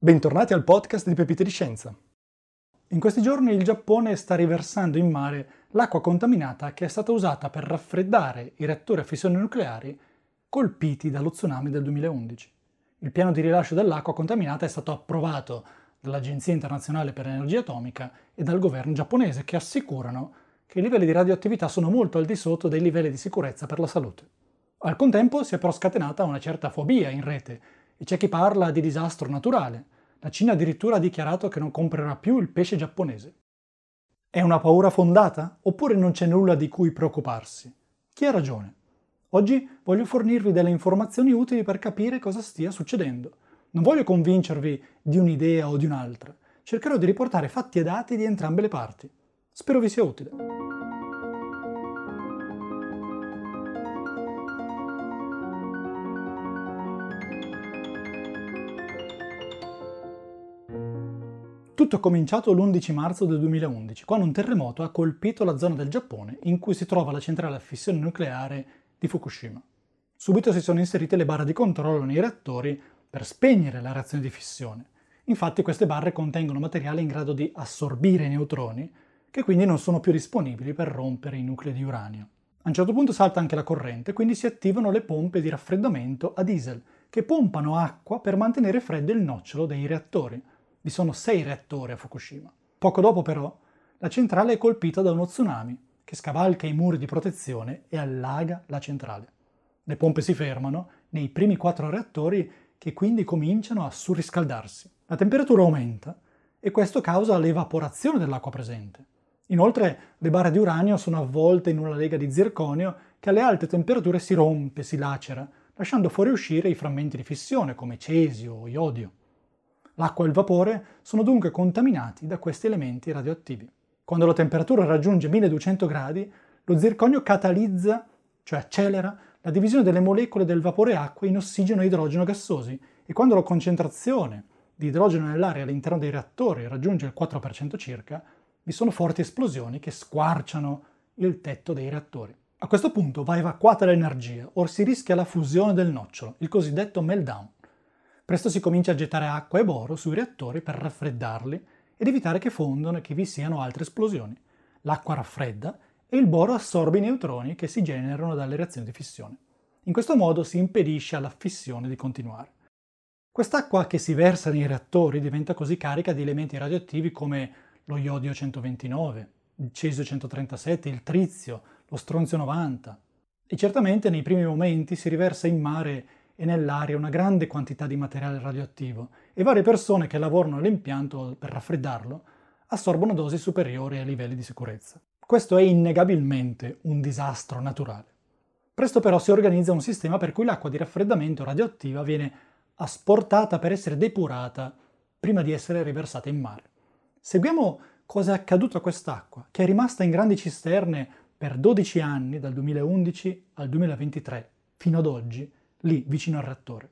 Bentornati al podcast di Pepite di Scienza. In questi giorni il Giappone sta riversando in mare l'acqua contaminata che è stata usata per raffreddare i reattori a fissione nucleari colpiti dallo tsunami del 2011. Il piano di rilascio dell'acqua contaminata è stato approvato dall'Agenzia internazionale per l'energia atomica e dal governo giapponese che assicurano che i livelli di radioattività sono molto al di sotto dei livelli di sicurezza per la salute. Al contempo si è però scatenata una certa fobia in rete e c'è chi parla di disastro naturale. La Cina addirittura ha dichiarato che non comprerà più il pesce giapponese. È una paura fondata? Oppure non c'è nulla di cui preoccuparsi? Chi ha ragione? Oggi voglio fornirvi delle informazioni utili per capire cosa stia succedendo. Non voglio convincervi di un'idea o di un'altra. Cercherò di riportare fatti e dati di entrambe le parti. Spero vi sia utile. Tutto è cominciato l'11 marzo del 2011, quando un terremoto ha colpito la zona del Giappone in cui si trova la centrale a fissione nucleare di Fukushima. Subito si sono inserite le barre di controllo nei reattori per spegnere la reazione di fissione. Infatti queste barre contengono materiale in grado di assorbire i neutroni, che quindi non sono più disponibili per rompere i nuclei di uranio. A un certo punto salta anche la corrente, quindi si attivano le pompe di raffreddamento a diesel, che pompano acqua per mantenere freddo il nocciolo dei reattori. Vi sono sei reattori a Fukushima. Poco dopo però la centrale è colpita da uno tsunami che scavalca i muri di protezione e allaga la centrale. Le pompe si fermano nei primi quattro reattori che quindi cominciano a surriscaldarsi. La temperatura aumenta e questo causa l'evaporazione dell'acqua presente. Inoltre le barre di uranio sono avvolte in una lega di zirconio che alle alte temperature si rompe, si lacera, lasciando fuoriuscire i frammenti di fissione come cesio o iodio. L'acqua e il vapore sono dunque contaminati da questi elementi radioattivi. Quando la temperatura raggiunge 1200 gradi, lo zirconio catalizza, cioè accelera, la divisione delle molecole del vapore acqua in ossigeno e idrogeno gassosi e quando la concentrazione di idrogeno nell'aria all'interno dei reattori raggiunge il 4% circa, vi sono forti esplosioni che squarciano il tetto dei reattori. A questo punto va evacuata l'energia o si rischia la fusione del nocciolo, il cosiddetto meltdown. Presto si comincia a gettare acqua e boro sui reattori per raffreddarli ed evitare che fondano e che vi siano altre esplosioni. L'acqua raffredda e il boro assorbe i neutroni che si generano dalle reazioni di fissione. In questo modo si impedisce alla fissione di continuare. Quest'acqua che si versa nei reattori diventa così carica di elementi radioattivi come lo iodio 129, il cesio 137, il trizio, lo stronzio 90. E certamente nei primi momenti si riversa in mare e nell'aria una grande quantità di materiale radioattivo e varie persone che lavorano all'impianto per raffreddarlo assorbono dosi superiori ai livelli di sicurezza. Questo è innegabilmente un disastro naturale. Presto però si organizza un sistema per cui l'acqua di raffreddamento radioattiva viene asportata per essere depurata prima di essere riversata in mare. Seguiamo cosa è accaduto a quest'acqua, che è rimasta in grandi cisterne per 12 anni, dal 2011 al 2023, fino ad oggi, lì vicino al reattore.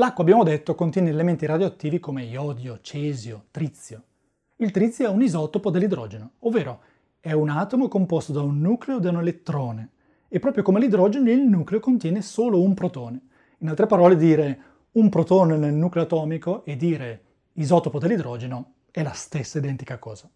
L'acqua, abbiamo detto, contiene elementi radioattivi come iodio, cesio, trizio. Il trizio è un isotopo dell'idrogeno, ovvero è un atomo composto da un nucleo e da un elettrone e proprio come l'idrogeno il nucleo contiene solo un protone. In altre parole dire un protone nel nucleo atomico e dire isotopo dell'idrogeno è la stessa identica cosa.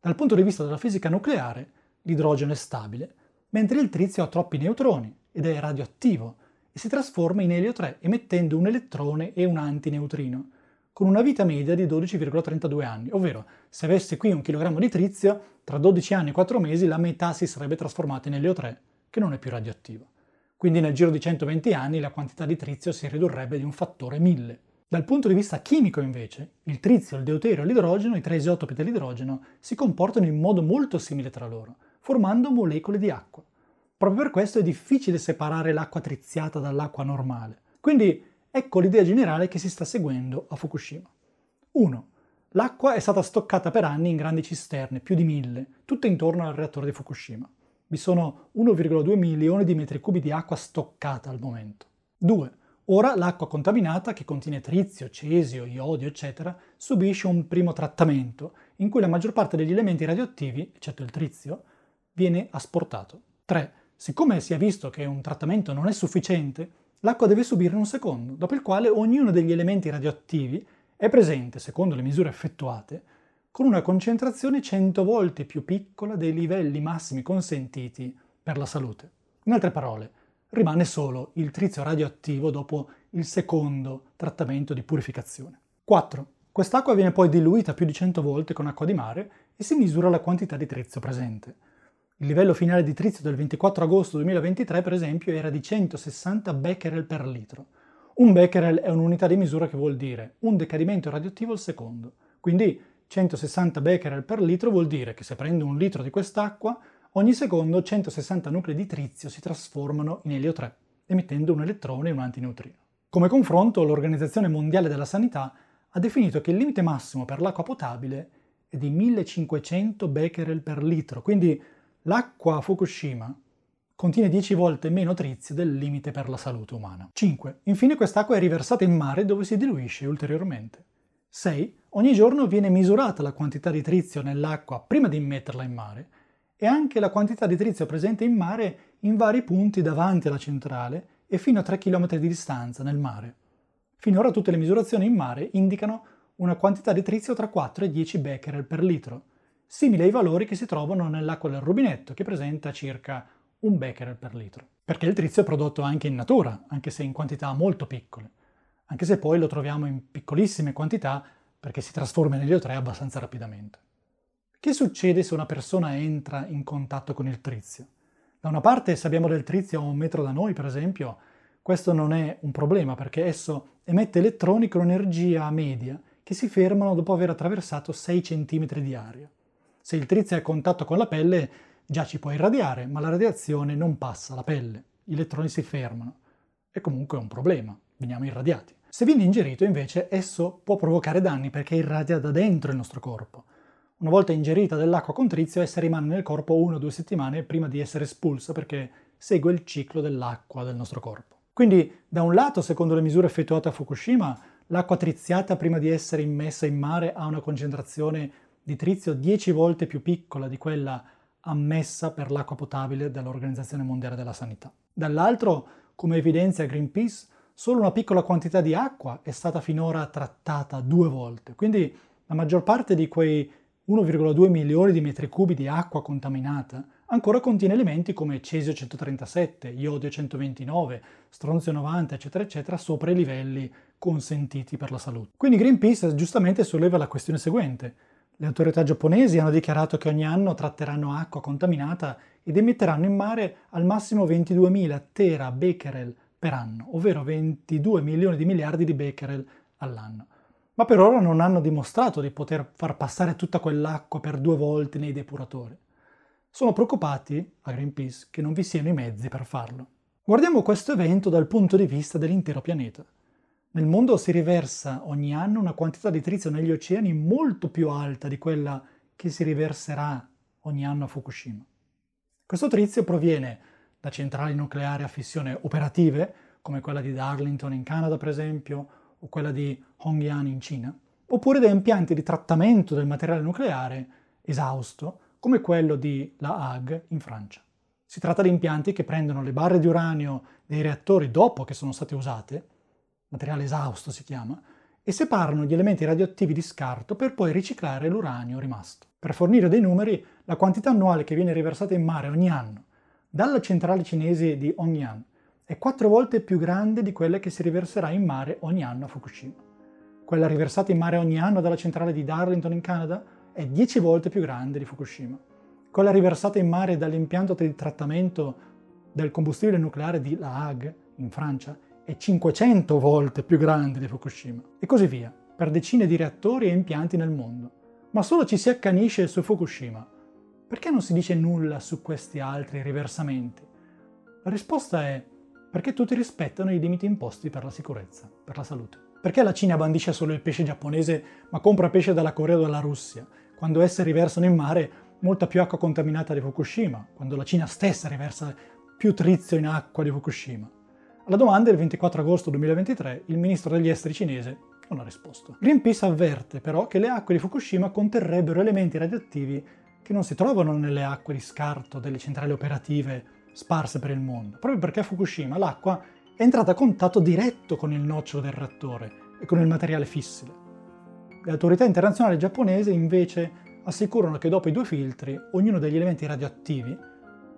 Dal punto di vista della fisica nucleare, l'idrogeno è stabile, mentre il trizio ha troppi neutroni ed è radioattivo e si trasforma in elio 3 emettendo un elettrone e un antineutrino con una vita media di 12,32 anni, ovvero se avesse qui un chilogrammo di trizio, tra 12 anni e 4 mesi la metà si sarebbe trasformata in elio 3, che non è più radioattivo. Quindi nel giro di 120 anni la quantità di trizio si ridurrebbe di un fattore 1000. Dal punto di vista chimico invece, il trizio, il deuterio e l'idrogeno, i tre isotopi dell'idrogeno, si comportano in modo molto simile tra loro, formando molecole di acqua. Proprio per questo è difficile separare l'acqua triziata dall'acqua normale. Quindi Ecco l'idea generale che si sta seguendo a Fukushima. 1. L'acqua è stata stoccata per anni in grandi cisterne, più di mille, tutte intorno al reattore di Fukushima. Vi sono 1,2 milioni di metri cubi di acqua stoccata al momento. 2. Ora l'acqua contaminata, che contiene trizio, cesio, iodio, eccetera, subisce un primo trattamento, in cui la maggior parte degli elementi radioattivi, eccetto il trizio, viene asportato. 3. Siccome si è visto che un trattamento non è sufficiente, l'acqua deve subire un secondo, dopo il quale ognuno degli elementi radioattivi è presente, secondo le misure effettuate, con una concentrazione 100 volte più piccola dei livelli massimi consentiti per la salute. In altre parole, rimane solo il trizio radioattivo dopo il secondo trattamento di purificazione. 4. Quest'acqua viene poi diluita più di 100 volte con acqua di mare e si misura la quantità di trizio presente. Il livello finale di trizio del 24 agosto 2023, per esempio, era di 160 becquerel per litro. Un becquerel è un'unità di misura che vuol dire un decadimento radioattivo al secondo. Quindi 160 becquerel per litro vuol dire che se prendo un litro di quest'acqua Ogni secondo 160 nuclei di trizio si trasformano in elio 3, emettendo un elettrone e un antineutrino. Come confronto, l'Organizzazione Mondiale della Sanità ha definito che il limite massimo per l'acqua potabile è di 1500 becquerel per litro, quindi l'acqua a Fukushima contiene 10 volte meno trizio del limite per la salute umana. 5. Infine quest'acqua è riversata in mare dove si diluisce ulteriormente. 6. Ogni giorno viene misurata la quantità di trizio nell'acqua prima di immetterla in mare e anche la quantità di trizio presente in mare in vari punti davanti alla centrale e fino a 3 km di distanza nel mare. Finora tutte le misurazioni in mare indicano una quantità di trizio tra 4 e 10 becquerel per litro, simili ai valori che si trovano nell'acqua del rubinetto, che presenta circa 1 becquerel per litro. Perché il trizio è prodotto anche in natura, anche se in quantità molto piccole, anche se poi lo troviamo in piccolissime quantità perché si trasforma in elio 3 abbastanza rapidamente. Che succede se una persona entra in contatto con il trizio? Da una parte, se abbiamo del trizio a un metro da noi, per esempio, questo non è un problema perché esso emette elettroni con energia media che si fermano dopo aver attraversato 6 cm di aria. Se il trizio è a contatto con la pelle, già ci può irradiare, ma la radiazione non passa alla pelle, gli elettroni si fermano. È comunque un problema, veniamo irradiati. Se viene ingerito, invece, esso può provocare danni perché irradia da dentro il nostro corpo una volta ingerita dell'acqua con trizio, essa rimane nel corpo una o due settimane prima di essere espulsa perché segue il ciclo dell'acqua del nostro corpo. Quindi, da un lato, secondo le misure effettuate a Fukushima, l'acqua triziata prima di essere immessa in mare ha una concentrazione di trizio 10 volte più piccola di quella ammessa per l'acqua potabile dall'Organizzazione Mondiale della Sanità. Dall'altro, come evidenzia Greenpeace, solo una piccola quantità di acqua è stata finora trattata due volte, quindi la maggior parte di quei 1,2 milioni di metri cubi di acqua contaminata ancora contiene elementi come cesio 137, iodio 129, stronzio 90, eccetera, eccetera, sopra i livelli consentiti per la salute. Quindi Greenpeace giustamente solleva la questione seguente. Le autorità giapponesi hanno dichiarato che ogni anno tratteranno acqua contaminata ed emetteranno in mare al massimo 22.000 tera becquerel per anno, ovvero 22 milioni di miliardi di becquerel all'anno ma per ora non hanno dimostrato di poter far passare tutta quell'acqua per due volte nei depuratori. Sono preoccupati, a Greenpeace, che non vi siano i mezzi per farlo. Guardiamo questo evento dal punto di vista dell'intero pianeta. Nel mondo si riversa ogni anno una quantità di trizio negli oceani molto più alta di quella che si riverserà ogni anno a Fukushima. Questo trizio proviene da centrali nucleari a fissione operative, come quella di Darlington in Canada per esempio, o quella di Hongyan in Cina, oppure da impianti di trattamento del materiale nucleare esausto, come quello di La Hague in Francia. Si tratta di impianti che prendono le barre di uranio dei reattori dopo che sono state usate, materiale esausto si chiama, e separano gli elementi radioattivi di scarto per poi riciclare l'uranio rimasto. Per fornire dei numeri, la quantità annuale che viene riversata in mare ogni anno dalla centrale cinese di Hongyan è quattro volte più grande di quella che si riverserà in mare ogni anno a Fukushima. Quella riversata in mare ogni anno dalla centrale di Darlington in Canada è dieci volte più grande di Fukushima. Quella riversata in mare dall'impianto di trattamento del combustibile nucleare di La Hague in Francia è 500 volte più grande di Fukushima. E così via, per decine di reattori e impianti nel mondo. Ma solo ci si accanisce su Fukushima. Perché non si dice nulla su questi altri riversamenti? La risposta è perché tutti rispettano i limiti imposti per la sicurezza, per la salute. Perché la Cina bandisce solo il pesce giapponese ma compra pesce dalla Corea o dalla Russia, quando esse riversano in mare molta più acqua contaminata di Fukushima, quando la Cina stessa riversa più trizio in acqua di Fukushima. Alla domanda del 24 agosto 2023 il ministro degli esteri cinese non ha risposto. Greenpeace avverte però che le acque di Fukushima conterrebbero elementi radioattivi che non si trovano nelle acque di scarto delle centrali operative sparse per il mondo, proprio perché a Fukushima l'acqua è entrata a contatto diretto con il nocciolo del reattore e con il materiale fissile. Le autorità internazionali giapponesi invece assicurano che dopo i due filtri ognuno degli elementi radioattivi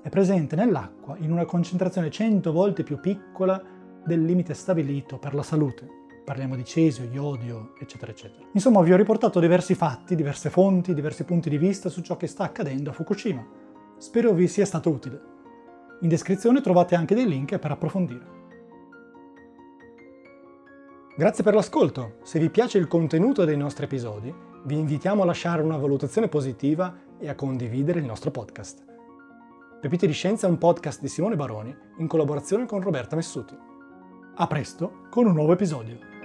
è presente nell'acqua in una concentrazione 100 volte più piccola del limite stabilito per la salute. Parliamo di cesio, iodio, eccetera, eccetera. Insomma, vi ho riportato diversi fatti, diverse fonti, diversi punti di vista su ciò che sta accadendo a Fukushima. Spero vi sia stato utile. In descrizione trovate anche dei link per approfondire. Grazie per l'ascolto. Se vi piace il contenuto dei nostri episodi, vi invitiamo a lasciare una valutazione positiva e a condividere il nostro podcast. Pepite di Scienza è un podcast di Simone Baroni in collaborazione con Roberta Messuti. A presto con un nuovo episodio.